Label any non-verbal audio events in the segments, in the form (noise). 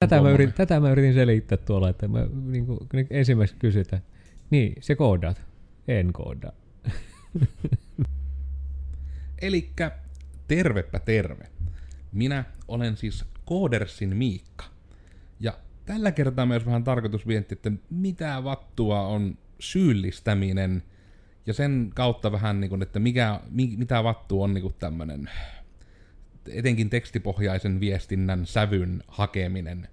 Tätä mä, yritin, tätä mä yritin selittää tuolla, että mä niin kuin, ensimmäiseksi kysytään, niin se koodaat, en koodaa. (laughs) Elikkä tervepä terve. Minä olen siis Koodersin Miikka. Ja tällä kertaa myös vähän tarkoitus vienti, että mitä vattua on syyllistäminen ja sen kautta vähän niin kuin, että mikä, mi, mitä vattu on niin kuin tämmönen etenkin tekstipohjaisen viestinnän sävyn hakeminen.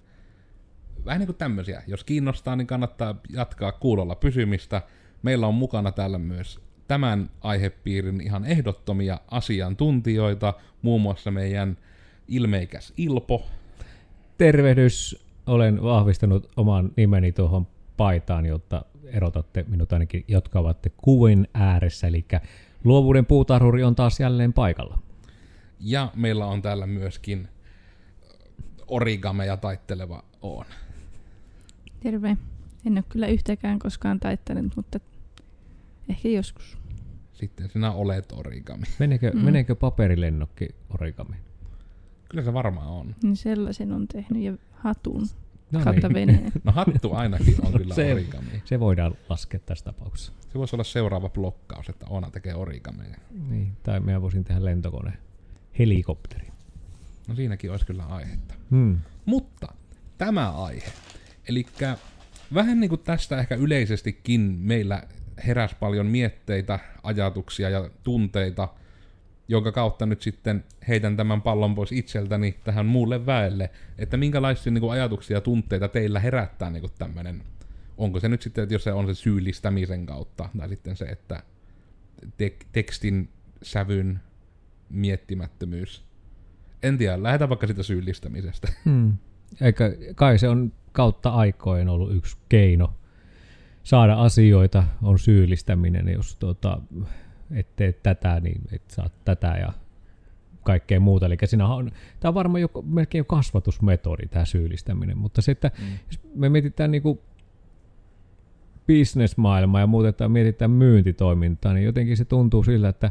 Vähän niin kuin tämmöisiä. Jos kiinnostaa, niin kannattaa jatkaa kuulolla pysymistä. Meillä on mukana täällä myös tämän aihepiirin ihan ehdottomia asiantuntijoita, muun muassa meidän ilmeikäs Ilpo. Tervehdys, olen vahvistanut oman nimeni tuohon paitaan, jotta erotatte minut ainakin, jotka ovat kuvin ääressä, eli luovuuden puutarhuri on taas jälleen paikalla. Ja meillä on täällä myöskin origameja taitteleva Oon. Terve. En ole kyllä yhtäkään koskaan taittanut, mutta ehkä joskus. Sitten sinä olet origami. Meneekö, mm. meneekö paperilennokki origami? Kyllä se varmaan on. Niin sellaisen on tehnyt ja hatun no kautta niin. veneen. (laughs) no hattu ainakin on kyllä se, origami. Se voidaan laskea tässä tapauksessa. Se voisi olla seuraava blokkaus, että Oona tekee origameja. Niin, tai minä voisin tehdä lentokone, helikopteri. No siinäkin olisi kyllä aihetta. Hmm. Mutta tämä aihe, eli vähän niin kuin tästä ehkä yleisestikin meillä heräsi paljon mietteitä, ajatuksia ja tunteita, jonka kautta nyt sitten heitän tämän pallon pois itseltäni tähän muulle väelle, että minkälaisia niin kuin, ajatuksia ja tunteita teillä herättää niin tämmöinen, onko se nyt sitten, että jos se on se syyllistämisen kautta, tai sitten se, että tek- tekstin sävyn miettimättömyys. En tiedä, lähdetään vaikka sitä syyllistämisestä. (laughs) Hmm. Eikä, kai se on kautta aikojen ollut yksi keino saada asioita, on syyllistäminen, jos tuota, et tee tätä, niin et saa tätä ja kaikkea muuta. Eli siinä on, tämä on varmaan jo, melkein jo kasvatusmetodi, tämä syyllistäminen, mutta se, että mm. jos me mietitään niin kuin bisnesmaailmaa ja muutetaan, mietitään myyntitoimintaa, niin jotenkin se tuntuu sillä, että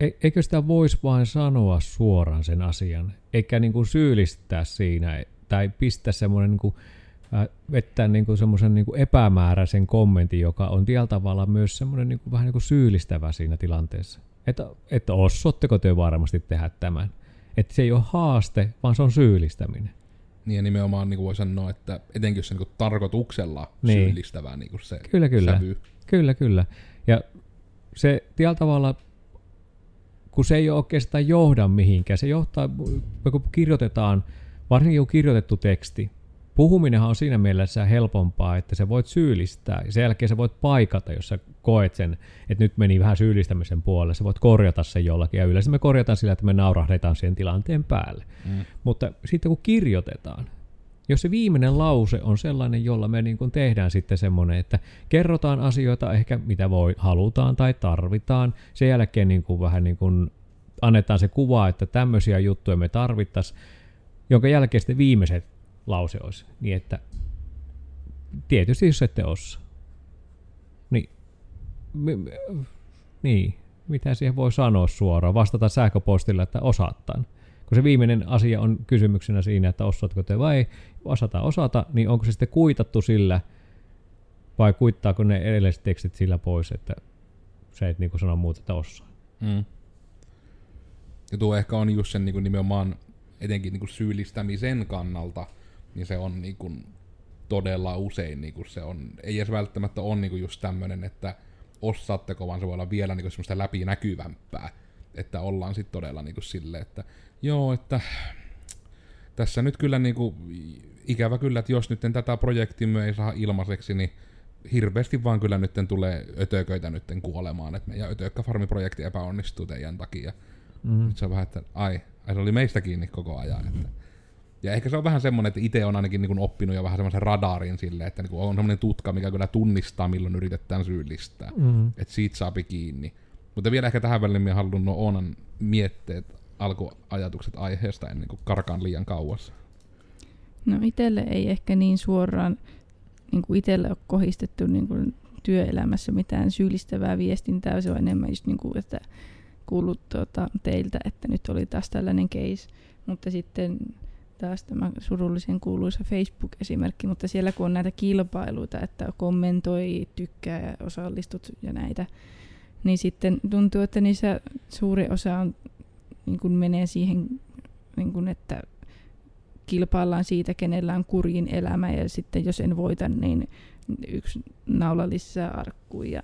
e, eikö sitä voisi vain sanoa suoraan sen asian, eikä niin kuin syyllistää siinä, tai pistää semmoinen niin kuin vettää niin kuin semmoisen niin kuin epämääräisen kommentin, joka on tietyllä tavalla myös semmoinen niin kuin, vähän niin kuin syyllistävä siinä tilanteessa. Että, että osatteko te varmasti tehdä tämän. Että se ei ole haaste, vaan se on syyllistäminen. Niin ja nimenomaan niin kuin voi sanoa, että etenkin jos se niin tarkoituksella niin. syyllistävää niin kuin se kyllä, kyllä. sävy. Kyllä, kyllä. Ja se tietyllä tavalla, kun se ei oikeastaan johda mihinkään, se johtaa, kun kirjoitetaan, varsinkin kun kirjoitettu teksti, puhuminenhan on siinä mielessä helpompaa, että sä voit syyllistää ja sen jälkeen sä voit paikata, jos sä koet sen, että nyt meni vähän syyllistämisen puolelle, sä voit korjata sen jollakin ja yleensä me korjataan sillä, että me naurahdetaan sen tilanteen päälle. Mm. Mutta sitten kun kirjoitetaan, jos se viimeinen lause on sellainen, jolla me niin kuin tehdään sitten semmoinen, että kerrotaan asioita ehkä mitä voi, halutaan tai tarvitaan, sen jälkeen niin kuin vähän niin kuin annetaan se kuva, että tämmöisiä juttuja me tarvittaisiin, jonka jälkeen sitten viimeiset lause olisi. Niin että tietysti jos ette osaa. Niin, niin, mitä siihen voi sanoa suoraan, vastata sähköpostilla, että osaattaan. Kun se viimeinen asia on kysymyksenä siinä, että osaatko te vai osata osata, niin onko se sitten kuitattu sillä, vai kuittaako ne edelliset tekstit sillä pois, että se et niin sano muuta, että osaa. Mm. Ja tuo ehkä on just sen niin kuin nimenomaan etenkin niin kuin syyllistämisen kannalta – niin se on niin kuin todella usein niin kuin se on, ei edes välttämättä ole niin kuin just tämmöinen, että osaatteko, vaan se voi olla vielä niin kuin semmoista läpinäkyvämpää, että ollaan sitten todella niin kuin silleen, että joo, että tässä nyt kyllä niin kuin, ikävä kyllä, että jos nyt tätä projektia ei saa ilmaiseksi, niin hirveästi vaan kyllä nyt tulee ötököitä nyt kuolemaan, että meidän ötökkäfarmiprojekti epäonnistuu teidän takia. Mm. Nyt se on vähän, että ai, ai se oli meistä kiinni koko ajan. Että ja ehkä se on vähän semmoinen, että itse on ainakin niin oppinut jo vähän semmoisen radarin sille, että niin on semmoinen tutka, mikä kyllä tunnistaa, milloin yritetään syyllistää. Mm. Että siitä saapi kiinni. Mutta vielä ehkä tähän väliin minä halunnut Oonan mietteet, alkuajatukset aiheesta ennen kuin karkaan liian kauas. No itselle ei ehkä niin suoraan, niin kuin itselle ole kohistettu niin kuin työelämässä mitään syyllistävää viestintää. Se on enemmän just niin kuin, että kuullut tuota, teiltä, että nyt oli taas tällainen case. Mutta sitten taas tämä surullisen kuuluisa Facebook-esimerkki, mutta siellä kun on näitä kilpailuita, että kommentoi, tykkää ja osallistut ja näitä, niin sitten tuntuu, että niissä suuri osa on, niin kuin menee siihen, niin kuin, että kilpaillaan siitä, kenellä on kurjin elämä ja sitten jos en voita, niin yksi naula lisää arkkuun ja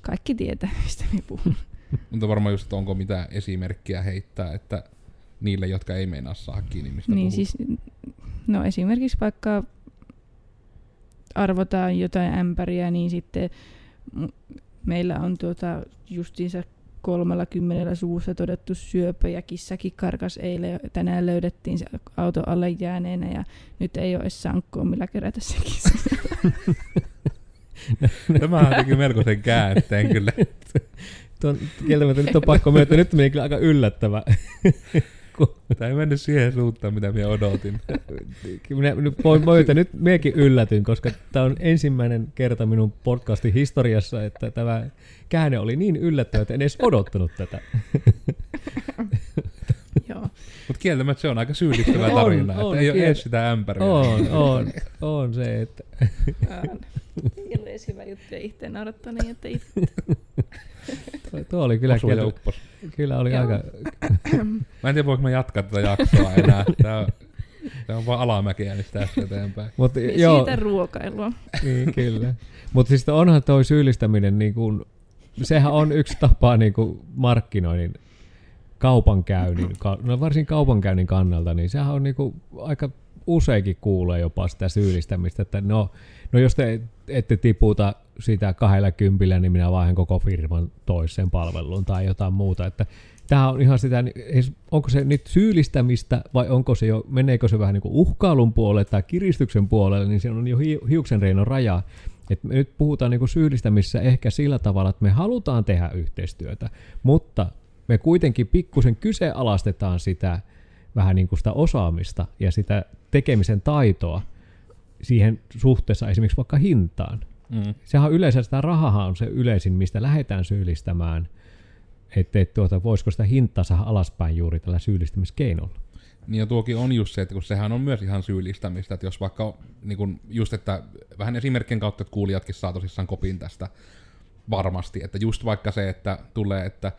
kaikki tietää, (laughs) mistä me puhun. (laughs) Mutta varmaan just, että onko mitään esimerkkiä heittää, että niille, jotka ei meinaa saada kiinni, mistä Niin puhut. siis, no esimerkiksi vaikka arvotaan jotain ämpäriä, niin sitten meillä on tuota justiinsa kolmella kymmenellä suussa todettu syöpä ja kissakin karkas eilen. Tänään löydettiin se auto alle jääneenä ja nyt ei ole edes sankkoa, millä kerätä se kissa. (laughs) Tämä teki melkoisen käänteen kyllä. Tuon, kieltämättä nyt on pakko myöntää, nyt meni kyllä aika yllättävä. Tämä ei mennyt siihen suuntaan, mitä minä odotin. Minä, nyt voin myöntää, nyt minäkin yllätyin, koska tämä on ensimmäinen kerta minun podcastin historiassa, että tämä käänne oli niin yllättävä, että en edes odottanut tätä. Joo. Mutta kieltämättä se on aika syyllistävä On, tarina, on, että ei ole kiel- edes sitä ämpäriä. On, on, on se, että On. Ei ole edes hyvä juttu ja itse naurattaa niin, että itse. tuo, tuo oli kyllä, ja kyllä, oli Joo. aika, (coughs) Mä en tiedä, voinko mä jatkaa tätä jaksoa enää. Tämä on, tämä on vaan alamäkiä niin tästä eteenpäin. mutta Niin joo, Siitä ruokailua. (laughs) niin, kyllä. Mutta siis onhan toi syyllistäminen, niin kuin, sehän on yksi tapa niin kuin markkinoinnin kaupankäynnin, ka- no varsin kaupankäynnin kannalta, niin sehän on niin kuin aika useinkin kuulee jopa sitä syyllistämistä, että no, no jos te ette tiputa sitä kahdella kympillä, niin minä vaihan koko firman toiseen palveluun tai jotain muuta, että Tämä on ihan sitä, ei- onko se nyt syyllistämistä vai onko se jo, meneekö se vähän niin kuin uhkailun puolelle tai kiristyksen puolelle, niin se on jo hi- hiuksenreinon raja. Et me nyt puhutaan niin kuin syyllistämissä ehkä sillä tavalla, että me halutaan tehdä yhteistyötä, mutta me kuitenkin pikkusen kyseenalaistetaan sitä vähän niin kuin sitä osaamista ja sitä tekemisen taitoa siihen suhteessa esimerkiksi vaikka hintaan. Mm. Sehän yleensä sitä rahahan on se yleisin, mistä lähdetään syyllistämään, että et tuota, voisiko sitä hintaa saada alaspäin juuri tällä syyllistämiskeinolla. Niin ja tuokin on just se, että kun sehän on myös ihan syyllistämistä, että jos vaikka niin kun just, että vähän esimerkkien kautta, että kuulijatkin saa tosissaan kopin tästä varmasti, että just vaikka se, että tulee, että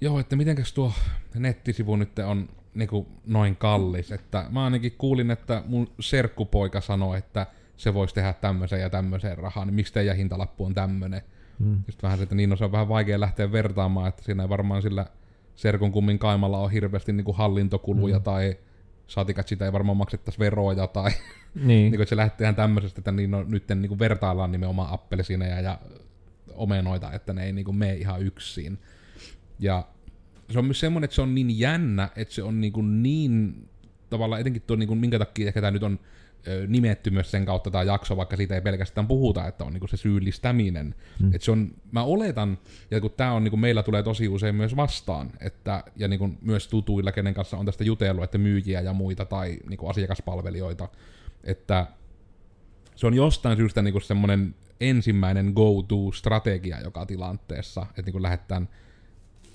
joo, että mitenkäs tuo nettisivu nyt on niin kuin noin kallis, että mä ainakin kuulin, että mun serkkupoika sanoi, että se voisi tehdä tämmöisen ja tämmöisen rahaa, niin miksi teidän hintalappu on tämmöinen? Mm. Just vähän se, että niin no, se on vähän vaikea lähteä vertaamaan, että siinä ei varmaan sillä serkun kummin kaimalla on hirveästi niin kuin hallintokuluja mm. tai saatikat sitä ei varmaan maksettaisi veroja tai Niin, niin kuin, että se lähtee ihan tämmöisestä, että niin no, nyt niin kuin vertaillaan nimenomaan appelsineja ja omenoita, että ne ei niin kuin mene ihan yksin. Ja se on myös semmoinen, että se on niin jännä, että se on niin, kuin niin tavallaan etenkin tuo, niin kuin, minkä takia ehkä tämä nyt on nimetty myös sen kautta tämä jakso, vaikka siitä ei pelkästään puhuta, että on niin kuin se syyllistäminen. Mm. Että se on, mä oletan, ja kun tämä on, niin kuin meillä tulee tosi usein myös vastaan, että, ja niin kuin myös tutuilla, kenen kanssa on tästä jutellut, että myyjiä ja muita tai niin kuin asiakaspalvelijoita, että se on jostain syystä niin kuin semmoinen ensimmäinen go-to-strategia joka tilanteessa, että niin kuin lähdetään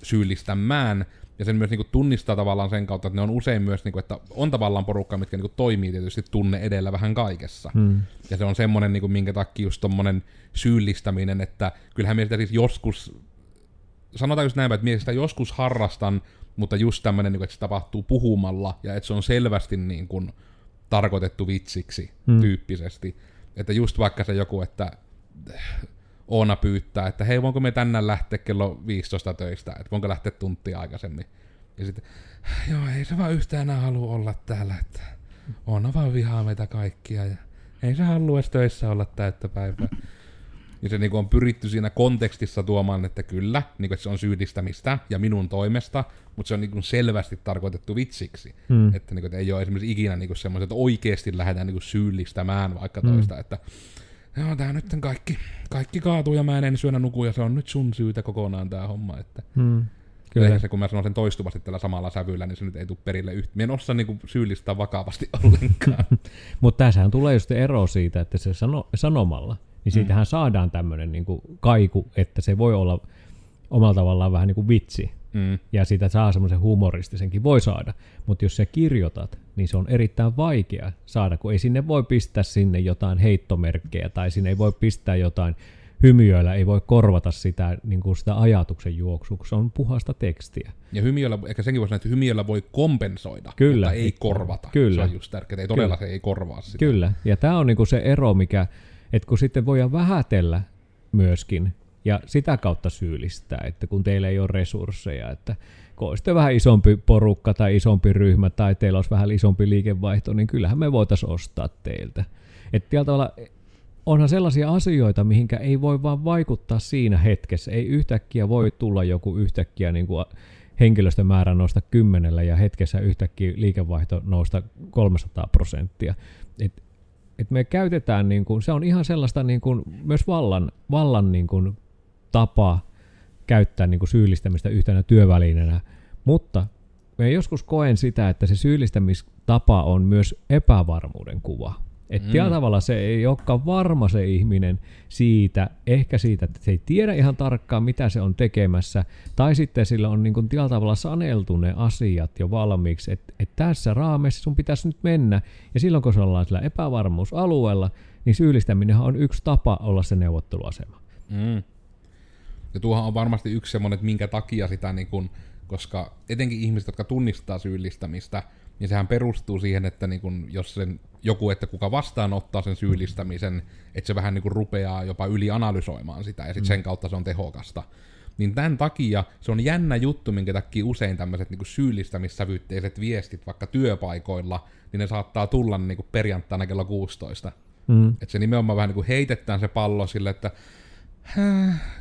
syyllistämään, ja sen myös niin kuin tunnistaa tavallaan sen kautta, että ne on usein myös, niin kuin, että on tavallaan porukka, mitkä niin kuin toimii tietysti tunne edellä vähän kaikessa. mm. Ja se on semmoinen, niin kuin, minkä takia just tommonen syyllistäminen, että kyllähän sitä siis joskus, sanotaan just näin, että minä sitä joskus harrastan, mutta just tämmöinen, niin kuin, että se tapahtuu puhumalla, ja että se on selvästi niin kuin, tarkoitettu vitsiksi Mm. mm. tyyppisesti. Että just vaikka se joku, että Oona pyytää, että hei, voinko me tänään lähteä kello 15 töistä, että voinko lähteä tuntia aikaisemmin. Ja sitten, joo, ei se vaan yhtään enää halua olla täällä, että Oona vaan vihaa meitä kaikkia ja ei se halua edes töissä olla täyttä päivää. Ja se niinku on pyritty siinä kontekstissa tuomaan, että kyllä, niinku, että se on syyllistämistä ja minun toimesta, mutta se on niinku selvästi tarkoitettu vitsiksi. Mm. Että, niinku, että ei ole esimerkiksi ikinä niinku semmoiset, että oikeasti lähdetään niinku syyllistämään vaikka Mm. toista, että joo, tää nyt kaikki, kaikki kaatuu ja mä en ensi yönä nuku ja se on nyt sun syytä kokonaan tää homma. Että Mm. Kyllä. Kyllä. se, kun mä sanon sen toistuvasti tällä samalla sävyllä, niin se nyt ei tule perille yhtä. Mä en osaa niinku syyllistää vakavasti (laughs) ollenkaan. (laughs) Mutta tässähän tulee just ero siitä, että se sano, sanomalla, niin siitähän saadaan tämmöinen niinku kaiku, että se voi olla omalla tavallaan vähän niin kuin vitsi. Mm. ja sitä saa semmoisen humoristisenkin, voi saada. Mutta jos sä kirjoitat, niin se on erittäin vaikea saada, kun ei sinne voi pistää sinne jotain heittomerkkejä tai sinne ei voi pistää jotain hymiöillä, ei voi korvata sitä, niin kuin sitä ajatuksen juoksua, kun se on puhasta tekstiä. Ja hymiöllä, ehkä senkin voisi sanoa, että hymiöllä voi kompensoida, Kyllä. mutta ei korvata. Kyllä. Se on just tärkeää. Ei todella Kyllä. se ei korvaa sitä. Kyllä, ja tämä on niinku se ero, mikä, että kun sitten voidaan vähätellä myöskin ja sitä kautta syyllistää, että kun teillä ei ole resursseja, että kun olisitte vähän isompi porukka tai isompi ryhmä tai teillä olisi vähän isompi liikevaihto, niin kyllähän me voitaisiin ostaa teiltä. Että tavalla onhan sellaisia asioita, mihinkä ei voi vaan vaikuttaa siinä hetkessä. Ei yhtäkkiä voi tulla joku yhtäkkiä niin kuin henkilöstömäärä nousta kymmenellä ja hetkessä yhtäkkiä liikevaihto nousta 300 prosenttia. Et, et me käytetään, niin kuin, se on ihan sellaista niin kuin, myös vallan, vallan niin kuin, tapa käyttää niin kuin syyllistämistä yhtenä työvälineenä, mutta me joskus koen sitä, että se syyllistämistapa on myös epävarmuuden kuva. Että mm. Tavalla se ei olekaan varma se ihminen siitä, ehkä siitä, että se ei tiedä ihan tarkkaan, mitä se on tekemässä, tai sitten sillä on niin kuin tällä tavalla saneltu ne asiat jo valmiiksi, että, että tässä raameissa sun pitäisi nyt mennä, ja silloin kun se ollaan sillä epävarmuusalueella, niin syyllistäminen on yksi tapa olla se neuvotteluasema. Mm. Ja tuohan on varmasti yksi semmoinen, että minkä takia sitä, niin kun, koska etenkin ihmiset, jotka tunnistaa syyllistämistä, niin sehän perustuu siihen, että niin kun, jos sen, joku, että kuka vastaanottaa sen syyllistämisen, että se vähän niin kun rupeaa jopa ylianalysoimaan sitä, ja sitten sen kautta se on tehokasta. Niin tämän takia se on jännä juttu, minkä takia usein tämmöiset niin syyllistämissävytteiset viestit vaikka työpaikoilla, niin ne saattaa tulla niin perjantaina kello 16. Mm. Että se nimenomaan vähän niin kuin heitetään se pallo sille, että "Häh,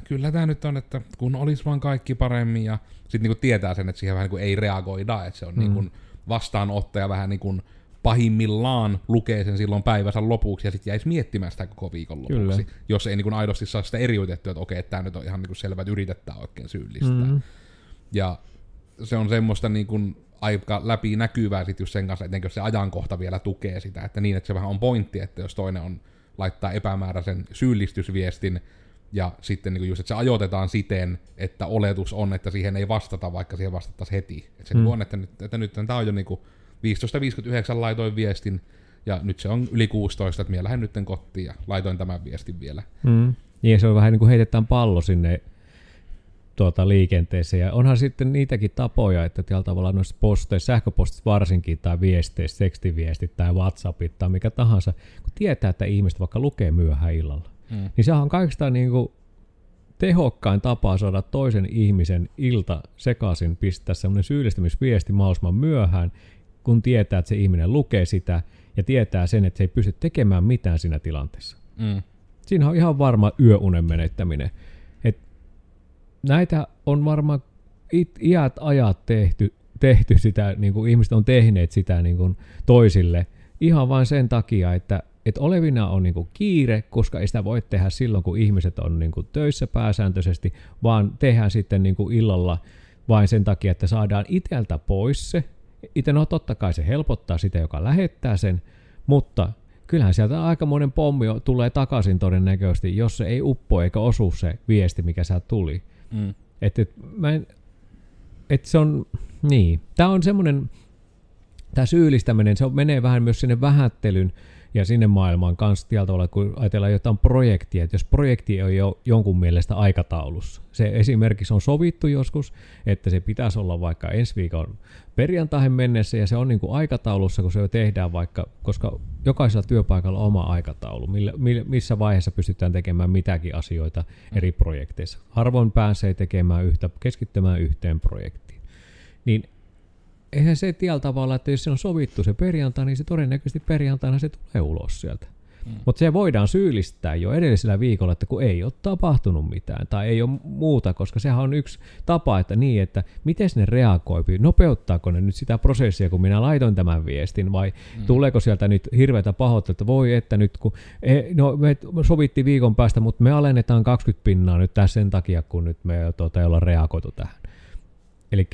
kyllä tämä nyt on, että kun olisi vaan kaikki paremmin ja sitten niin kuin tietää sen, että siihen vähän niin kuin ei reagoida, että se on mm. niin kuin vastaanottaja vähän niin kuin pahimmillaan lukee sen silloin päivänsä lopuksi ja sitten jäisi miettimään sitä koko viikon lopuksi, Kyllä. jos ei niin kuin aidosti saa sitä eriytettyä, että okei, tämä nyt on ihan niin kuin selvä, että yritetään oikein syyllistää. Mm. Ja se on semmoista niin kuin aika läpi näkyvää sit just sen kanssa, etenkin jos se ajankohta vielä tukee sitä, että niin, että se vähän on pointti, että jos toinen on laittaa epämääräisen syyllistysviestin, ja sitten niin just, että se ajoitetaan siten, että oletus on, että siihen ei vastata, vaikka siihen vastattaisiin heti. Että se Mm. mm. on, että nyt, että nyt tämä on jo niin 15.59 laitoin viestin, ja nyt se on yli 16, että minä lähden nytten kotiin ja laitoin tämän viestin vielä. Mm. Ja se on vähän niin kuin heitetään pallo sinne tuota, liikenteeseen. Ja onhan sitten niitäkin tapoja, että tällä tavalla noissa posteissa, sähköpostissa varsinkin, tai viesteissä, tekstiviestit tai Whatsappit tai mikä tahansa, kun tietää, että ihmiset vaikka lukee myöhään illalla, Mm. niin sehän on kaikista niin kuin tehokkain tapa saada toisen ihmisen ilta sekaisin pistää semmoinen syyllistämisviesti mahdollisimman myöhään, kun tietää, että se ihminen lukee sitä ja tietää sen, että se ei pysty tekemään mitään siinä tilanteessa. Mm. Siinä on ihan varma yöunen menettäminen. Et näitä on varmaan it- iät ajat tehty, tehty sitä, niin kuin ihmiset on tehneet sitä niin kuin toisille ihan vain sen takia, että et olevina on niin kuin kiire, koska ei sitä voi tehdä silloin, kun ihmiset on niin kuin töissä pääsääntöisesti, vaan tehdään sitten niin kuin illalla vain sen takia, että saadaan iteltä pois se. Itse no totta kai se helpottaa sitä, joka lähettää sen, mutta kyllähän sieltä aikamoinen pommi tulee takaisin todennäköisesti, jos se ei uppo eikä osu se viesti, mikä sieltä tuli. Mm. Et, et, mä en, et se on, niin. Tämä on semmoinen, tämä syyllistäminen, se on, menee vähän myös sinne vähättelyn ja sinne maailmaan kanssa tällä tavalla, kun ajatellaan jotain projektia, että jos projekti on jo jonkun mielestä aikataulussa, se esimerkiksi on sovittu joskus, että se pitäisi olla vaikka ensi viikon perjantaihin mennessä ja se on niin kuin aikataulussa, kun se jo tehdään vaikka, koska jokaisella työpaikalla on oma aikataulu, millä, missä vaiheessa pystytään tekemään mitäkin asioita eri projekteissa. Harvoin pääsee tekemään yhtä, keskittymään yhteen projektiin. Niin eihän se tiellä tavalla, että jos se on sovittu se perjantai, niin se todennäköisesti perjantaina se tulee ulos sieltä. Mm. Mutta se voidaan syyllistää jo edellisellä viikolla, että kun ei ole tapahtunut mitään tai ei ole muuta, koska sehän on yksi tapa, että niin, että miten ne reagoi, nopeuttaako ne nyt sitä prosessia, kun minä laitoin tämän viestin, vai mm. tuleeko sieltä nyt hirveätä pahoittelua, että voi että nyt kun, e, no me sovittiin viikon päästä, mutta me alennetaan 20 pinnaa nyt tässä sen takia, kun nyt me tuota, ei olla reagoitu tähän. Eli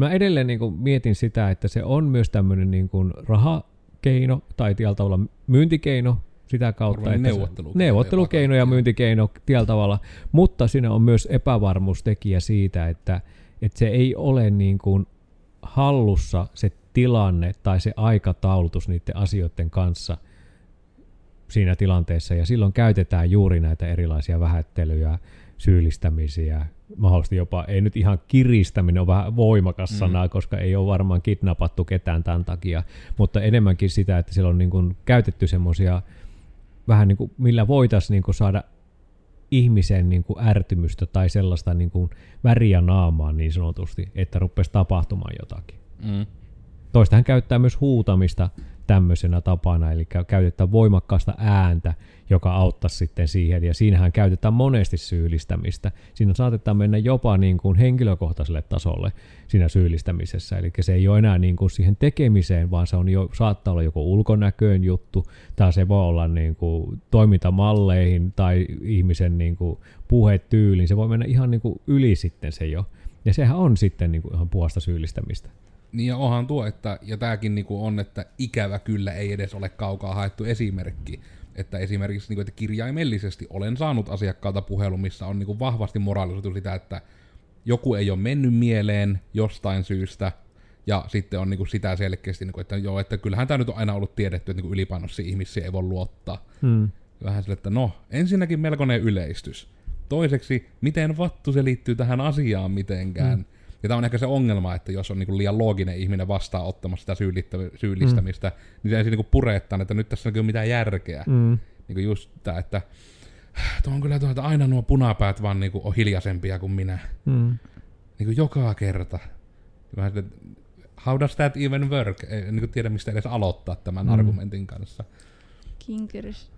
mä edelleen niin kuin mietin sitä, että se on myös tämmöinen niin kuin rahakeino tai tällä tavalla myyntikeino sitä kautta. Että neuvottelukeino neuvottelukeino ja myyntikeino tällä tavalla, mutta siinä on myös epävarmuustekijä siitä, että että se ei ole niin kuin hallussa se tilanne tai se aikataulutus niiden asioiden kanssa siinä tilanteessa. Ja silloin käytetään juuri näitä erilaisia vähättelyjä, syyllistämisiä, mahdollisesti jopa, ei nyt ihan kiristäminen on vähän voimakas mm. sana, koska ei ole varmaan kidnappattu ketään tämän takia, mutta enemmänkin sitä, että siellä on niin kuin käytetty semmoisia vähän niin kuin, millä voitaisiin niin kuin saada ihmisen niin kuin ärtymystä tai sellaista niin kuin väriä naamaan niin sanotusti, että rupesi tapahtumaan jotakin. Mm. Toista hän käyttää myös huutamista tämmöisenä tapana, eli käytetään voimakkaasta ääntä, joka auttaisi sitten siihen, ja siinähän käytetään monesti syyllistämistä. Siinä saatetaan mennä jopa niin kuin henkilökohtaiselle tasolle siinä syyllistämisessä, eli se ei ole enää niin kuin siihen tekemiseen, vaan se on jo, saattaa olla joku ulkonäköön juttu, tai se voi olla niin kuin toimintamalleihin tai ihmisen niin kuin puhetyyliin, se voi mennä ihan niin kuin yli sitten se jo. Ja sehän on sitten niin kuin ihan puolesta syyllistämistä. Niin ja onhan tuo, että, ja tämäkin niinku on, että ikävä kyllä ei edes ole kaukaa haettu esimerkki. Että esimerkiksi, niinku, että kirjaimellisesti olen saanut asiakkaalta puhelun, missä on niinku vahvasti moraalisoitu sitä, että joku ei ole mennyt mieleen jostain syystä, ja sitten on niinku sitä selkeästi, niinku, että joo, että kyllähän tämä nyt on aina ollut tiedetty, että niinku ylipainossa ihmisiä ei voi luottaa. Hmm. Vähän sille, että no, ensinnäkin melkoinen yleistys. Toiseksi, miten vattu se liittyy tähän asiaan mitenkään. Hmm. Ja tämä on ehkä se ongelma, että jos on niinku liian looginen ihminen vastaanottamassa sitä syyllistämistä, mm. niin se ensin niinku pureettaa, että nyt tässä on mitään järkeä. Mm. Niinku just tämä, että tuo on kyllä tuo, että aina nuo punapäät vaan niinku on hiljaisempia kuin minä. Mm. Niinku joka kerta. Vähän how does that even work? Ei niinku tiedä, mistä edes aloittaa tämän mm. argumentin kanssa. Kinkers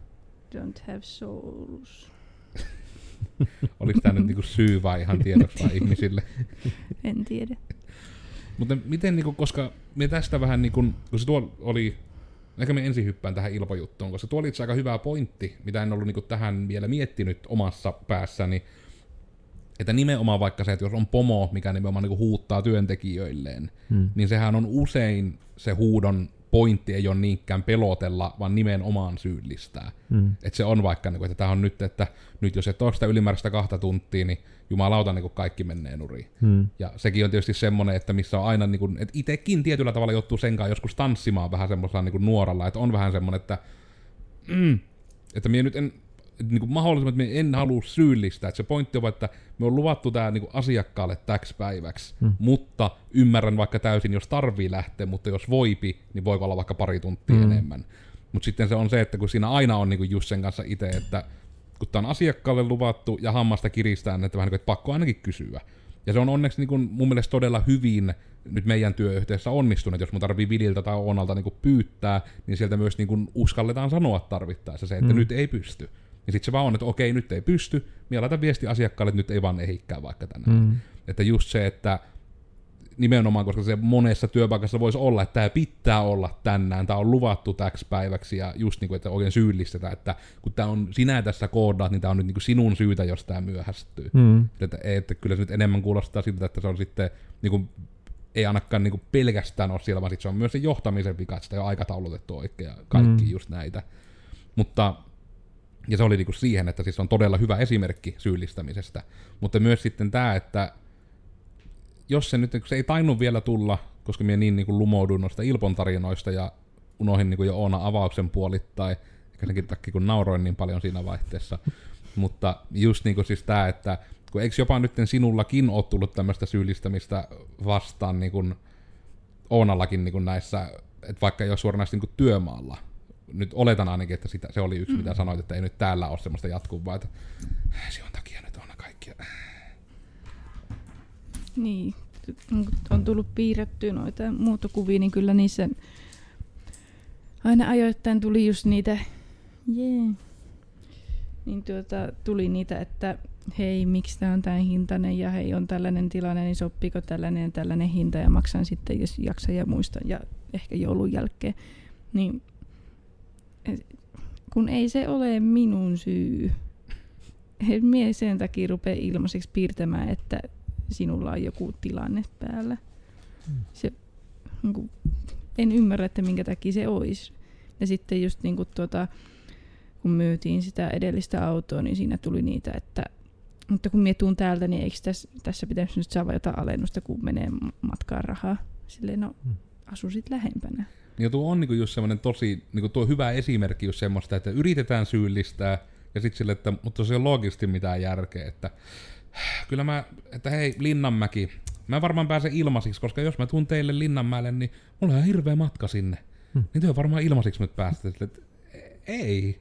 don't have souls. (laughs) (laughs) Oliko tämä nyt niinku syy vai ihan tiedosta ihmisille? En tiedä. Mutta miten, niinku, koska me tästä vähän, niinku, kun se tuo oli, ehkä me ensin hyppään tähän ilpajuttuun, koska tuo oli itse aika hyvä pointti, mitä en ollut niinku tähän vielä miettinyt omassa päässäni, että nimenomaan vaikka se, että jos on pomo, mikä nimenomaan niinku huuttaa työntekijöilleen, hmm. niin sehän on usein se huudon pointti ei ole niinkään pelotella, vaan nimenomaan syyllistää. Mm. Että se on vaikka, niin kuin, että tämä on nyt, että nyt jos et ole sitä ylimääräistä kahta tuntia, niin jumalauta niin kuin kaikki menee nurin. Mm. Ja sekin on tietysti semmoinen, että missä on aina, niin kuin, että itsekin tietyllä tavalla joutuu senkaan joskus tanssimaan vähän semmoisella niin nuoralla, että on vähän semmoinen, että mm, että minä nyt en niin kuin mahdollisimman, että me en halua syyllistää. Että se pointti on, että me on luvattu tämä niin asiakkaalle täksi päiväksi, hmm. mutta ymmärrän vaikka täysin, jos tarvii lähteä, mutta jos voipi, niin voiko olla vaikka pari tuntia hmm. enemmän. Mutta sitten se on se, että kun siinä aina on niin kuin just sen kanssa itse, että kun tämä on asiakkaalle luvattu ja hammasta kiristää, niin että vähän niin kuin, että pakko ainakin kysyä. Ja se on onneksi niin kuin mun mielestä todella hyvin nyt meidän työyhteisössä onnistunut, jos mun tarvii Vililtä tai Oonalta niin kuin pyyttää, niin sieltä myös niin kuin uskalletaan sanoa tarvittaessa se, että mm. nyt ei pysty. Ja sitten se vaan on, että okei, nyt ei pysty, minä laitan viesti asiakkaalle, että nyt ei vaan ehikään vaikka tänään. Mm. Että just se, että nimenomaan, koska se monessa työpaikassa voisi olla, että tämä pitää olla tänään, tämä on luvattu täksi päiväksi, ja just niin kuin, että oikein syyllistetään, että kun tämä on sinä tässä koodaat, niin tämä on nyt niin kuin sinun syytä, jos tämä myöhästyy. Mm. Että, että kyllä se nyt enemmän kuulostaa siltä, että se on sitten niin kuin, ei ainakaan niin kuin pelkästään ole siellä, vaan se on myös se johtamisen vika, että sitä ei ole aikataulutettu oikein ja kaikki mm. just näitä. Mutta ja se oli niinku siihen, että siis on todella hyvä esimerkki syyllistämisestä. Mutta myös sitten tämä, että jos se nyt, se ei tainnut vielä tulla, koska minä niin, niin lumoudun noista Ilpon tarinoista ja unohin niin jo Oona avauksen puolittain, eikä senkin takia kun nauroin niin paljon siinä vaihteessa. (laughs) Mutta just niin kuin siis tämä, että kun eikö jopa nyt sinullakin ole tullut tämmöistä syyllistämistä vastaan niin kuin Oonallakin niin kuin näissä, että vaikka ei ole suoranaisesti niin kuin työmaalla, nyt oletan ainakin, että sitä, se oli yksi, mm. mitä sanoit, että ei nyt täällä ole semmoista jatkuvaa, että se on takia nyt on kaikkia. Niin, on tullut piirrettyä noita muutokuvia, niin kyllä niissä aina ajoittain tuli just niitä, yeah. niin tuota, tuli niitä, että hei, miksi tämä on tämän hintainen ja hei, on tällainen tilanne, niin sopiiko tällainen ja tällainen hinta ja maksan sitten, jos jaksa ja muista ja ehkä joulun jälkeen. Niin kun ei se ole minun syy. Mie sen takia rupea ilmaiseksi piirtämään, että sinulla on joku tilanne päällä. Hmm. Se, niin kuin, en ymmärrä, että minkä takia se olisi. Ja sitten just niin kuin, tuota, kun myytiin sitä edellistä autoa, niin siinä tuli niitä, että mutta kun mie tuun täältä, niin eikö tässä, tässä pitäisi nyt saada jotain alennusta, kun menee matkaan rahaa? Silleen, no, Hmm. asusit lähempänä. Ja tuo on niinku just semmoinen tosi, niinku tuo hyvä esimerkki just semmoista, että yritetään syyllistää, ja sitten sille, että mutta se on loogisesti mitään järkeä, että kyllä mä, että hei Linnanmäki, mä varmaan pääsen ilmaisiksi, koska jos mä tuun teille Linnanmäelle, niin mulla on hirveä matka sinne. Hmm. Niin työ varmaan ilmaisiksi nyt päästä. Että ei,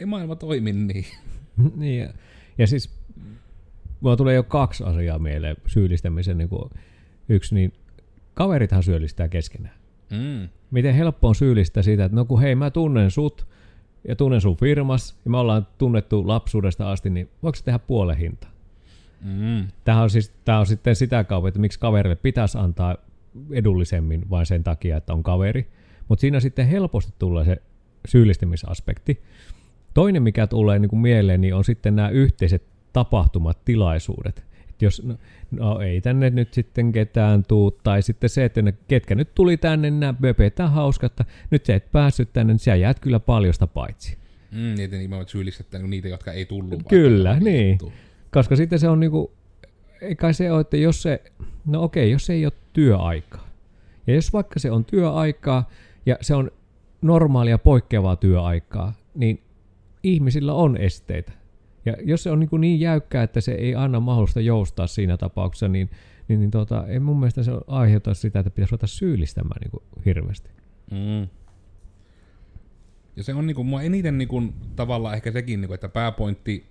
ei maailma toimi niin. (laughs) niin, ja, ja siis mulla tulee jo kaksi asiaa mieleen syyllistämisen. Niin kuin yksi, niin kaverithan syyllistää keskenään. Mm. Miten helppo on syyllistää siitä, että no kun hei mä tunnen sut ja tunnen sun firmas ja me ollaan tunnettu lapsuudesta asti, niin voiko se tehdä puolen hinta? Mm. Tämähän on, siis, tämä on sitten sitä kautta, että miksi kaverille pitäisi antaa edullisemmin vain sen takia, että on kaveri. Mutta siinä sitten helposti tulee se syyllistymisaspekti. Toinen, mikä tulee niin kuin mieleen, niin on sitten nämä yhteiset tapahtumat, tilaisuudet. Jos, no, no ei tänne nyt sitten ketään tuu, tai sitten se, että ne, ketkä nyt tuli tänne, nämä böpetään hauska, että nyt sä et päässyt tänne, niin sä jäät kyllä paljosta paitsi. Mm, niitä nimenomaan syyllistetään niinku niitä, jotka ei tullut. Kyllä, niin. juttu. Koska sitten se on niinku, ei kai se ole, että jos se, no okei, jos se ei ole työaikaa. Ja jos vaikka se on työaikaa ja se on normaalia poikkeavaa työaikaa, niin ihmisillä on esteitä. Ja jos se on niin, niin jäykkää, että se ei anna mahdollista joustaa siinä tapauksessa, niin, niin, niin tota, ei mun mielestä se aiheuta sitä, että pitäisi ruveta syyllistämään niin kuin hirveästi. Mm. Ja se on niinku, mua eniten niinku, tavallaan ehkä sekin, niinku, että pääpointti,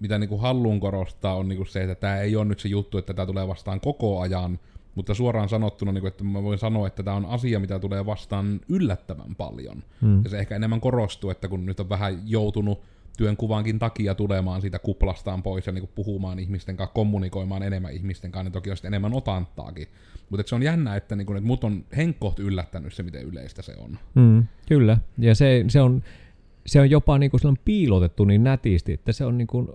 mitä niinku haluan korostaa, on niinku se, että tämä ei ole nyt se juttu, että tämä tulee vastaan koko ajan, mutta suoraan sanottuna, niinku, että mä voin sanoa, että tämä on asia, mitä tulee vastaan yllättävän paljon. Mm. Ja se ehkä enemmän korostuu, että kun nyt on vähän joutunut työnkuvankin takia tulemaan siitä kuplastaan pois ja niinku puhumaan ihmisten kanssa, kommunikoimaan enemmän ihmisten kanssa, niin toki on sitten enemmän otantaakin. Mutta se on jännä, että, niinku, että mut on henkkoht yllättänyt se, miten yleistä se on. Mm, kyllä. Ja se, se, on, se on jopa niin kuin sellainen piilotettu niin nätisti, että se on niin kuin,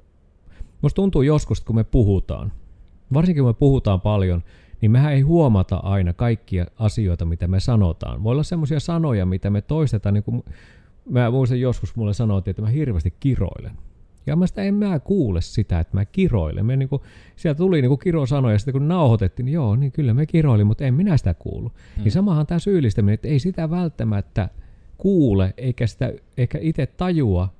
musta tuntuu joskus, kun me puhutaan, varsinkin kun me puhutaan paljon, niin mehän ei huomata aina kaikkia asioita, mitä me sanotaan. Voi olla semmoisia sanoja, mitä me toistetaan, niin kuin mä muistan joskus mulle sanottiin, että mä hirveästi kiroilen. Ja mä sitä en mä kuule sitä, että mä kiroilen. Me niinku, sieltä tuli niinku kirosanoja, ja sitten kun nauhoitettiin, niin joo, niin kyllä me kiroilin, mutta en minä sitä kuulu. Mm. Niin samahan tämä syyllistäminen, että ei sitä välttämättä kuule, eikä sitä ehkä itse tajua,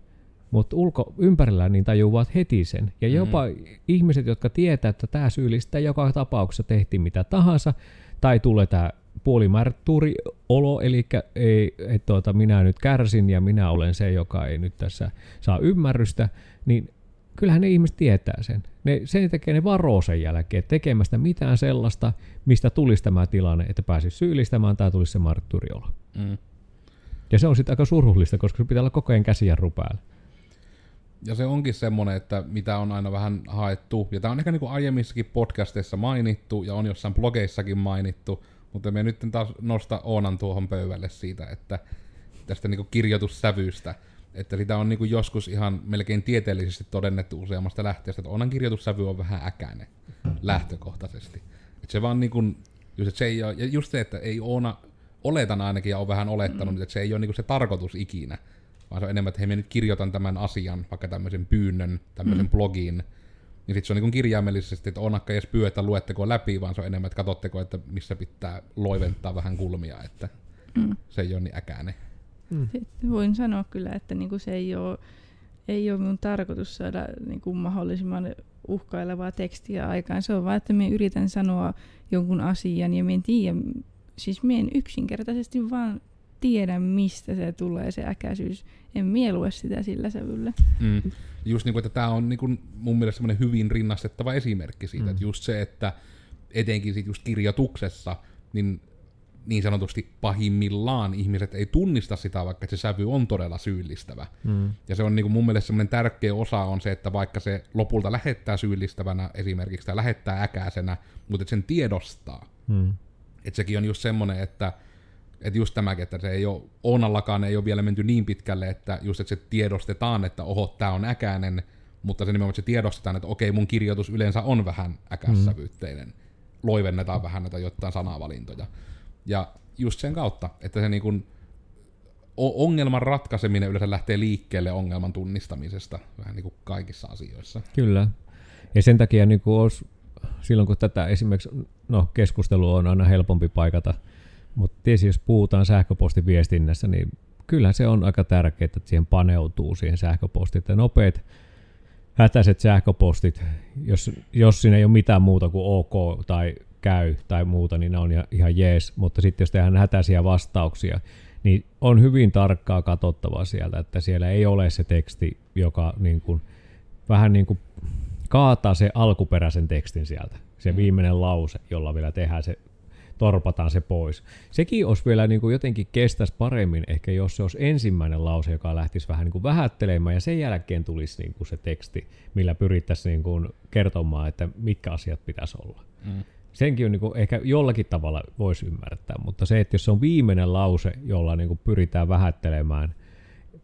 mutta ulko ympärillä niin tajuvat heti sen. Ja jopa mm. ihmiset, jotka tietää, että tämä syyllistää joka tapauksessa tehtiin mitä tahansa, tai tulee tämä puolimärtuuri-olo, eli ei, että tuota, minä nyt kärsin ja minä olen se, joka ei nyt tässä saa ymmärrystä, niin kyllähän ne ihmiset tietää sen. Ne, sen tekee ne varoo sen jälkeen tekemästä mitään sellaista, mistä tulisi tämä tilanne, että pääsisi syyllistämään tai tulisi se martturiolo. Mm. Ja se on sitten aika surullista, koska se pitää olla koko ajan käsijarru päällä. Ja se onkin semmonen, että mitä on aina vähän haettu, ja tämä on ehkä niinku aiemmissakin podcasteissa mainittu, ja on jossain blogeissakin mainittu, mutta me nyt taas nosta Oonan tuohon pöydälle siitä, että tästä niinku kirjoitussävystä, että sitä on niinku joskus ihan melkein tieteellisesti todennettu useammasta lähteestä, että Oonan kirjoitussävy on vähän äkäinen lähtökohtaisesti. Että se vaan niinku, just, että se ei ole, ja just se, että ei Oona, oletan ainakin ja on vähän olettanut, mm. että se ei ole niinku se tarkoitus ikinä, vaan se on enemmän, että hei, mä nyt kirjoitan tämän asian, vaikka tämmöisen pyynnön, tämmöisen mm. blogin, niin sitten se on niin kirjaimellisesti, että onakka edes pyy, että luetteko läpi, vaan se on enemmän, että katsotteko, että missä pitää loiventaa vähän kulmia, että Mm. se ei ole niin äkäinen. Sitten voin sanoa kyllä, että niinku se ei ole, ei ole minun tarkoitus saada niinku mahdollisimman uhkailevaa tekstiä aikaan. Se on vaan, että minä yritän sanoa jonkun asian ja minä en tiedä, siis minä en yksinkertaisesti vaan tiedä, mistä se tulee se äkäisyys. En mie lue sitä sillä sävyllä. Mm. Just niin kuin, että tämä on niin kuin mun mielestä semmoinen hyvin rinnastettava esimerkki siitä, Mm. mm. että just se, että etenkin sit just kirjoituksessa, niin niin sanotusti pahimmillaan ihmiset ei tunnista sitä, vaikka se sävy on todella syyllistävä. Mm. Ja se on niin kuin mun mielestä semmoinen tärkeä osa on se, että vaikka se lopulta lähettää syyllistävänä esimerkiksi tai lähettää äkäisenä, mutta että sen tiedostaa. Mm. Että sekin on just semmoinen, että, että just tämäkin, että se ei ole, Oonallakaan ei ole vielä menty niin pitkälle, että just että se tiedostetaan, että oho, tämä on äkäinen, mutta se nimenomaan että se tiedostetaan, että okei, mun kirjoitus yleensä on vähän äkässävyytteinen. Mm. Loivennetaan vähän näitä jotain sanavalintoja. Ja just sen kautta, että se niin kuin, ongelman ratkaiseminen yleensä lähtee liikkeelle ongelman tunnistamisesta, vähän niin kuin kaikissa asioissa. Kyllä. Ja sen takia niin kuin olisi, silloin kun tätä esimerkiksi, no keskustelu on aina helpompi paikata, mutta tietysti jos puhutaan sähköpostiviestinnässä, niin kyllä se on aika tärkeää, että siihen paneutuu siihen sähköpostiin, että nopeat hätäiset sähköpostit, jos, jos siinä ei ole mitään muuta kuin ok tai käy tai muuta, niin ne on ihan jees, mutta sitten jos tehdään hätäisiä vastauksia, niin on hyvin tarkkaa katsottava sieltä, että siellä ei ole se teksti, joka niin kuin, vähän niin kuin kaataa se alkuperäisen tekstin sieltä, se mm. viimeinen lause, jolla vielä tehdään se torpataan se pois. Sekin olisi vielä niin kuin jotenkin kestäisi paremmin, ehkä jos se olisi ensimmäinen lause, joka lähtisi vähän niin kuin vähättelemään, ja sen jälkeen tulisi niin kuin se teksti, millä pyrittäisiin niin kuin kertomaan, että mitkä asiat pitäisi olla. Mm. Senkin on niin kuin ehkä jollakin tavalla voisi ymmärtää, mutta se, että jos se on viimeinen lause, jolla niin kuin pyritään vähättelemään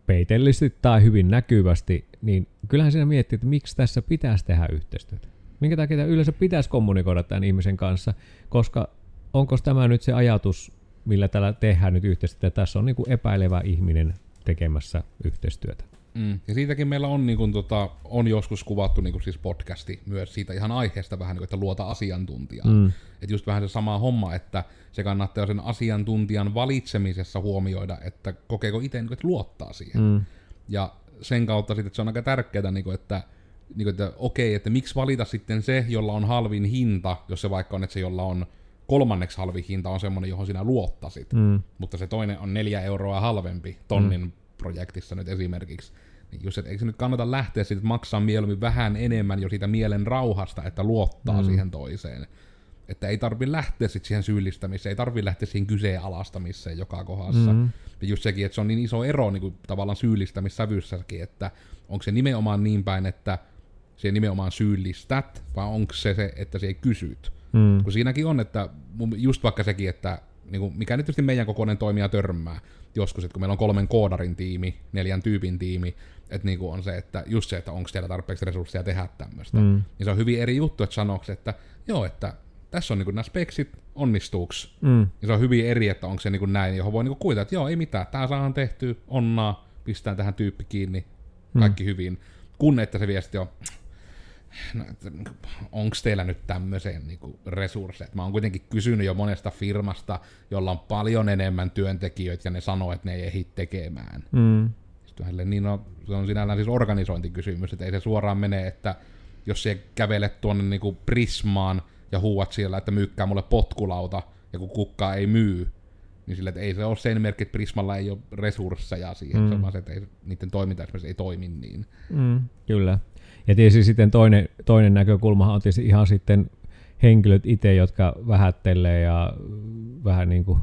peitellisesti tai hyvin näkyvästi, niin kyllähän siinä miettii, että miksi tässä pitäisi tehdä yhteistyötä. Minkä takia yleensä pitäisi kommunikoida tämän ihmisen kanssa, koska onko tämä nyt se ajatus, millä tällä tehdään nyt yhteistyötä, tässä on niin kuin epäilevä ihminen tekemässä yhteistyötä. Mm. Ja siitäkin meillä on, niin kuin, tota, on joskus kuvattu niin kuin, siis podcasti myös siitä ihan aiheesta vähän, niin kuin, että luota asiantuntijaa. Mm. Että just vähän se sama homma, että se kannattaa sen asiantuntijan valitsemisessa huomioida, että kokeeko itse, niin kuin, että luottaa siihen. Mm. Ja sen kautta sitten, että se on aika tärkeää, niin kuin, että niin kuin, että okei, että miksi valita sitten se, jolla on halvin hinta, jos se vaikka on, että se, jolla on kolmanneksi halvin hinta on semmoinen, johon sinä luottasit. Mm. Mutta se toinen on neljä euroa halvempi tonnin mm. projektissa nyt esimerkiksi. Niin just, että eikö se nyt kannata lähteä siitä, maksaa mieluummin vähän enemmän jo siitä mielen rauhasta, että luottaa mm. siihen toiseen. Että ei tarvi lähteä sit siihen syyllistämiseen, ei tarvi lähteä siihen kyseenalaistamiseen joka kohdassa. Mm. Ja just sekin, että se on niin iso ero niin kuin tavallaan syyllistämissävyssäkin, että onko se nimenomaan niin päin, että se nimenomaan syyllistät, vai onko se se, että se kysyt. Mm. Kun siinäkin on, että just vaikka sekin, että niin kuin, mikä nyt tietysti meidän kokoinen toimija törmää joskus, että kun meillä on kolmen koodarin tiimi, neljän tyypin tiimi, että niin kuin on se, että just se, että onko teillä tarpeeksi resursseja tehdä tämmöistä. Mm. Niin se on hyvin eri juttu, että sanoksi, että joo, että tässä on niin kuin nämä speksit, onnistuuks. Mm. Ja se on hyvin eri, että onko se niin kuin näin, johon voi niin kuin kuitata, että joo, ei mitään, tämä saadaan tehty, onnaa, pistää tähän tyyppi kiinni, kaikki mm. hyvin. Kun että se viesti on, no, niinku, onko teillä nyt tämmöiseen niin resursseja? Mä oon kuitenkin kysynyt jo monesta firmasta, jolla on paljon enemmän työntekijöitä, ja ne sanoo, että ne ei ehdi tekemään. Mm. Sitten niin no, se on sinällään siis organisointikysymys, että ei se suoraan mene, että jos se kävelet tuonne niin Prismaan ja huuat siellä, että myykkää mulle potkulauta, ja kun kukkaa ei myy, niin sille, että ei se ole sen merkki, että Prismalla ei ole resursseja siihen, mm. se on vaan se, että ei, niiden toiminta esimerkiksi ei toimi niin. Mm, kyllä. Ja tietysti sitten toinen, toinen näkökulma on tietysti ihan sitten henkilöt itse, jotka vähättelee ja vähän niin kuin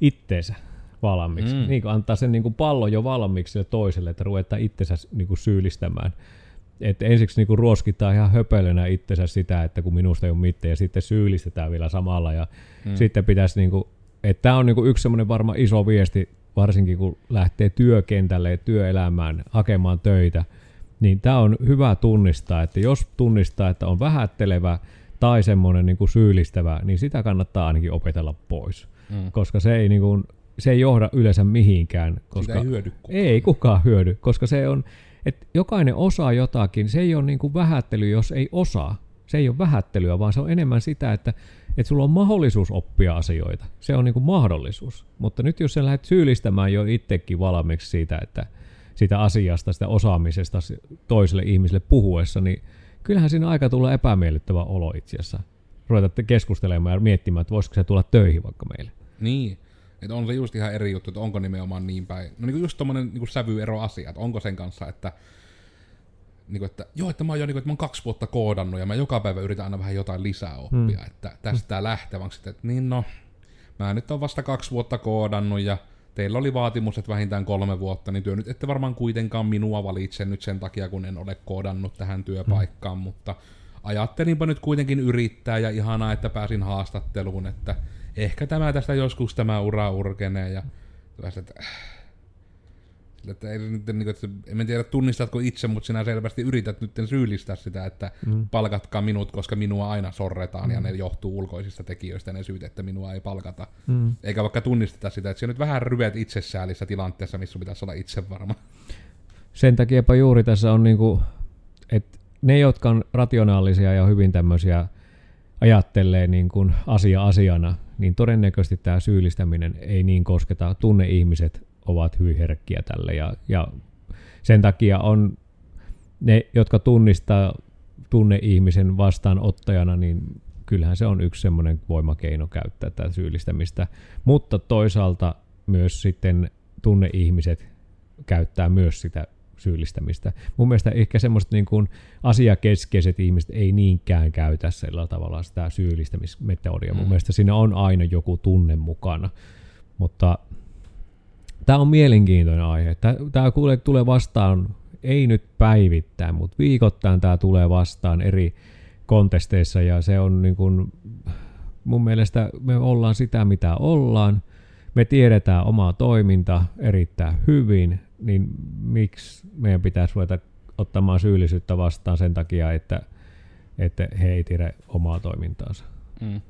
itteensä valmiiksi. Mm. Niin kuin antaa sen niin kuin pallon jo valmiiksi sille toiselle, että ruvetaan itsensä niin kuin syyllistämään. Että ensiksi niin kuin ruoskitaan ihan höpölönä itsensä sitä, että kun minusta ei ole mitään, ja sitten syyllistetään vielä samalla. Ja mm. sitten pitäisi, niin kuin, että tämä on niin kuin yksi semmoinen varma iso viesti, varsinkin kun lähtee työkentälle ja työelämään hakemaan töitä – niin tämä on hyvä tunnistaa, että jos tunnistaa, että on vähättelevä tai semmoinen niin kuin syyllistävä, niin sitä kannattaa ainakin opetella pois, mm. koska se ei, niin kuin, se ei johda yleensä mihinkään. Koska Sitä ei hyödy kukaan. Ei kukaan hyödy, koska se on, että jokainen osaa jotakin, se ei ole niin kuin vähättely, jos ei osaa. Se ei ole vähättelyä, vaan se on enemmän sitä, että, että sulla on mahdollisuus oppia asioita. Se on niin kuin mahdollisuus. Mutta nyt jos sä lähdet syyllistämään jo itsekin valmiiksi siitä, että – sitä asiasta, sitä osaamisesta toiselle ihmiselle puhuessa, niin kyllähän siinä aika tulla epämiellyttävä olo itse asiassa. Ruveta keskustelemaan ja miettimään, että voisiko se tulla töihin vaikka meille. Niin. Että on se just ihan eri juttu, että onko nimenomaan niin päin. No niin kuin just tommonen niin sävyeroasia, että onko sen kanssa, että niin kuin, että joo, että mä oon jo niin kuin, että mä oon kaksi vuotta koodannut ja mä joka päivä yritän aina vähän jotain lisää oppia, mm. että tästä mm. lähteväksi, että niin no, mä nyt on vasta kaksi vuotta koodannut ja teillä oli vaatimus, että vähintään kolme vuotta, niin työ nyt ette varmaan kuitenkaan minua valitse nyt sen takia, kun en ole koodannut tähän työpaikkaan, mm. mutta ajattelinpa nyt kuitenkin yrittää ja ihanaa, että pääsin haastatteluun, että ehkä tämä tästä joskus tämä ura urkenee ja että että ei nyt, niin kuin, että en tiedä tunnistatko itse, mutta sinä selvästi yrität nyt syyllistää sitä, että mm. palkatkaa minut, koska minua aina sorretaan mm. ja ne johtuu ulkoisista tekijöistä ne syyt, että minua ei palkata. Mm. Eikä vaikka tunnisteta sitä, että sinä nyt vähän ryvet itsesäälissä tilanteessa, missä pitäisi olla itse varma. Sen takiapa juuri tässä on, niin kuin, että ne, jotka on rationaalisia ja hyvin tämmöisiä ajattelee niin kuin asia asiana, niin todennäköisesti tämä syyllistäminen ei niin kosketa. Tunneihmiset ovat hyvin herkkiä tälle ja, ja sen takia on ne, jotka tunnistaa tunneihmisen vastaanottajana, niin kyllähän se on yksi semmoinen voimakeino käyttää tätä syyllistämistä. Mutta toisaalta myös sitten tunneihmiset käyttää myös sitä syyllistämistä. Mun mielestä ehkä semmoiset niin kuin asiakeskeiset ihmiset ei niinkään käytä sillä tavalla sitä syyllistämismetodia. Mm. Mun mielestä siinä on aina joku tunne mukana. Mutta tämä on mielenkiintoinen aihe. Tämä kuulee tulee vastaan, ei nyt päivittäin, mutta viikoittain tämä tulee vastaan eri kontesteissa ja se on niin kuin, mun mielestä me ollaan sitä mitä ollaan. Me tiedetään omaa toiminta erittäin hyvin, niin miksi meidän pitäisi ruveta ottamaan syyllisyyttä vastaan sen takia, että, että he ei tiedä omaa toimintaansa. Mm.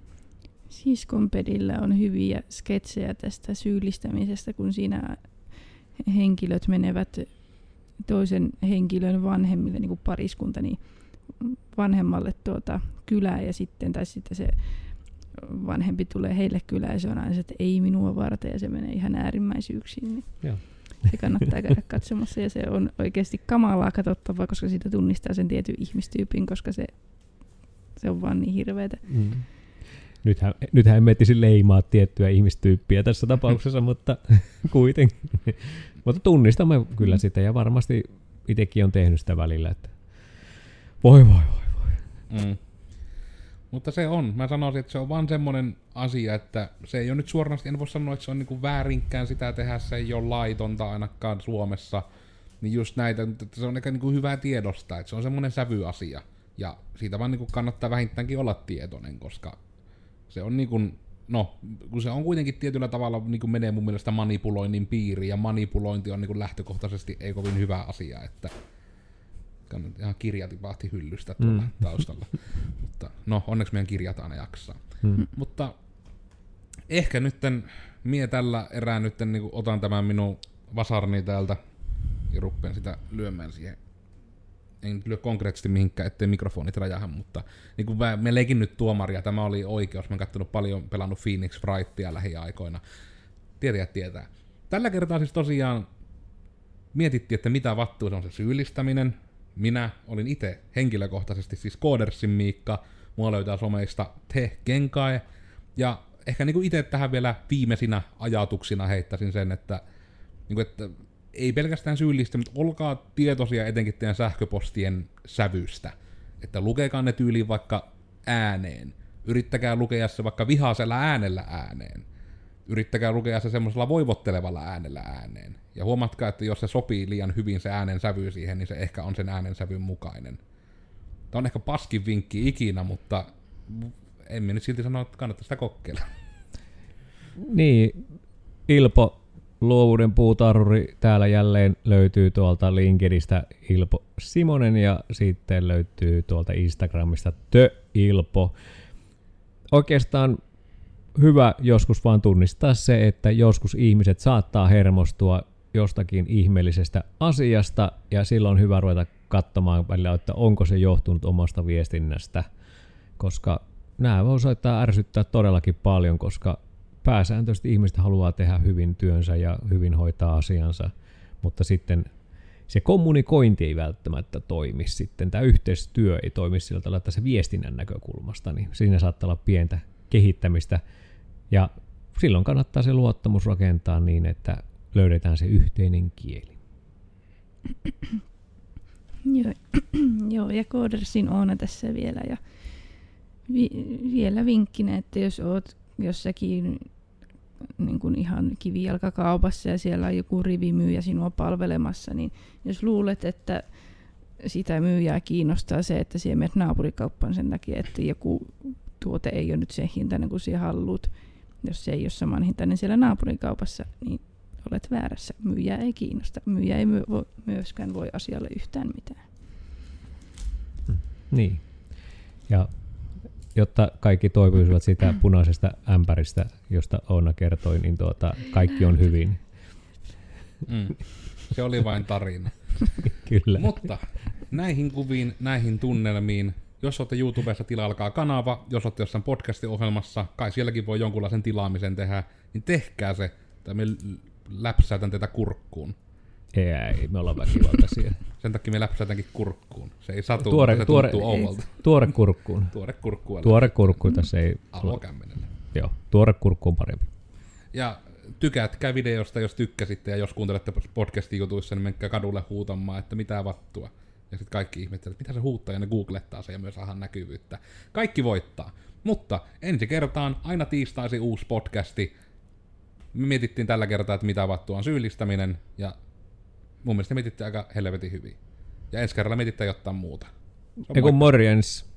Siskonpedillä on hyviä sketsejä tästä syyllistämisestä, kun siinä henkilöt menevät toisen henkilön vanhemmille, niin kuin pariskunta, niin vanhemmalle tuota kylään ja sitten, tai sitten se vanhempi tulee heille kylään ja se on aina että ei minua varten ja se menee ihan äärimmäisyyksiin. Niin Joo. Se kannattaa käydä katsomassa ja se on oikeasti kamalaa katsottavaa, koska siitä tunnistaa sen tietyn ihmistyypin, koska se, se on vaan niin hirveätä. Mm. Nythän, nythän emme etisi leimaa tiettyä ihmistyyppiä tässä tapauksessa, (laughs) mutta kuitenkin. mutta tunnistamme kyllä sitä ja varmasti itsekin on tehnyt sitä välillä, että voi voi voi voi. Mm. Mutta se on, mä sanoisin, että se on vaan semmoinen asia, että se ei ole nyt suoranaisesti, en voi sanoa, että se on niinku väärinkään sitä tehdä, se ei ole laitonta ainakaan Suomessa. Niin just näitä, että se on ehkä niinku hyvä tiedostaa, että se on semmoinen sävyasia. Ja siitä vaan niinku kannattaa vähintäänkin olla tietoinen, koska se on niinku, no, kun se on kuitenkin tietyllä tavalla niinku menee mun mielestä manipuloinnin piiriin, ja manipulointi on niinku lähtökohtaisesti ei kovin hyvä asia, että ihan kirja tipahti hyllystä tuolla mm. (laughs) taustalla. Mutta no, onneksi meidän kirjat aina jaksaa. Mm. Mutta ehkä nytten, mie tällä erää nytten niin otan tämän minun vasarni täältä ja ruppeen sitä lyömään siihen. En lyö konkreettisesti mihinkään, ettei mikrofonit räjähä, mutta niin kuin mä, me leikin nyt tuomaria, tämä oli oikeus. Mä oon paljon, pelannut Phoenix Frightia lähiaikoina. Tietäjät tietää. Tällä kertaa siis tosiaan mietittiin, että mitä vattua se on se syyllistäminen, minä olin itse henkilökohtaisesti siis Koodersin Miikka, mua löytää someista Te Genkai, ja ehkä niin itse tähän vielä viimeisinä ajatuksina heittäisin sen, että, niin kuin, että ei pelkästään syyllistä, mutta olkaa tietoisia etenkin teidän sähköpostien sävystä. Että lukekaa ne tyyliin vaikka ääneen. Yrittäkää lukea se vaikka vihaisella äänellä ääneen yrittäkää lukea se semmoisella voivottelevalla äänellä ääneen. Ja huomatkaa, että jos se sopii liian hyvin se äänen sävy siihen, niin se ehkä on sen äänen sävyn mukainen. Tämä on ehkä paskin vinkki ikinä, mutta en nyt silti sano, että kannattaa sitä kokeilla. Niin, Ilpo luovuuden puutarhuri täällä jälleen löytyy tuolta LinkedInistä Ilpo Simonen ja sitten löytyy tuolta Instagramista Tö Ilpo. Oikeastaan hyvä joskus vaan tunnistaa se, että joskus ihmiset saattaa hermostua jostakin ihmeellisestä asiasta, ja silloin on hyvä ruveta katsomaan välillä, että onko se johtunut omasta viestinnästä, koska nämä voi soittaa ärsyttää todellakin paljon, koska pääsääntöisesti ihmiset haluaa tehdä hyvin työnsä ja hyvin hoitaa asiansa, mutta sitten se kommunikointi ei välttämättä toimi sitten, tämä yhteistyö ei toimi sillä tavalla, että se viestinnän näkökulmasta, niin siinä saattaa olla pientä kehittämistä, ja silloin kannattaa se luottamus rakentaa niin, että löydetään se yhteinen kieli. (coughs) Joo, (coughs) joo ja Codersin Oona tässä vielä. Ja vi- vielä vinkkinä, että jos oot jossakin niin kuin ihan kivijalkakaupassa ja siellä on joku rivimyyjä sinua palvelemassa, niin jos luulet, että sitä myyjää kiinnostaa se, että siellä menet naapurikauppaan sen takia, että joku tuote ei ole nyt sen hintainen kuin sinä haluat, jos se ei ole saman hintainen siellä naapurikaupassa, niin olet väärässä. Myyjä ei kiinnosta. Myyjä ei myöskään voi asialle yhtään mitään. Niin. Ja jotta kaikki toipuisivat sitä (clears throat) punaisesta ämpäristä, josta Oona kertoi, niin tuota, kaikki on hyvin. Mm. Se oli vain tarina. (laughs) Kyllä. Mutta näihin kuviin, näihin tunnelmiin. Jos olette YouTubessa, tilaikaa kanava. Jos olette jossain podcast-ohjelmassa, kai sielläkin voi jonkunlaisen tilaamisen tehdä, niin tehkää se. Tai me läpsäytän teitä kurkkuun. Ei, me ollaan väkivaltaisia. (laughs) Sen takia me läpsäytänkin kurkkuun. Se ei satu, Tuore- se tuore- tuntuu ouvolta. Tuore kurkkuun. Tuore kurkku. Tuore kurkku tässä ei... Alokämmenelle. Joo, tuore kurkku on parempi. Ja tykätkää videosta, jos tykkäsitte, ja jos kuuntelette podcastin jutuissa, niin menkää kadulle huutamaan, että mitä vattua. Ja sitten kaikki ihmettelevät, että mitä se huuttaa, ja ne googlettaa se, ja myös saadaan näkyvyyttä. Kaikki voittaa. Mutta ensi kertaan aina tiistaisin uusi podcasti. Me mietittiin tällä kertaa, että mitä vattua on syyllistäminen, ja mun mielestä mietittiin aika helvetin hyvin. Ja ensi kerralla mietitään jotain muuta. Eiku morjens.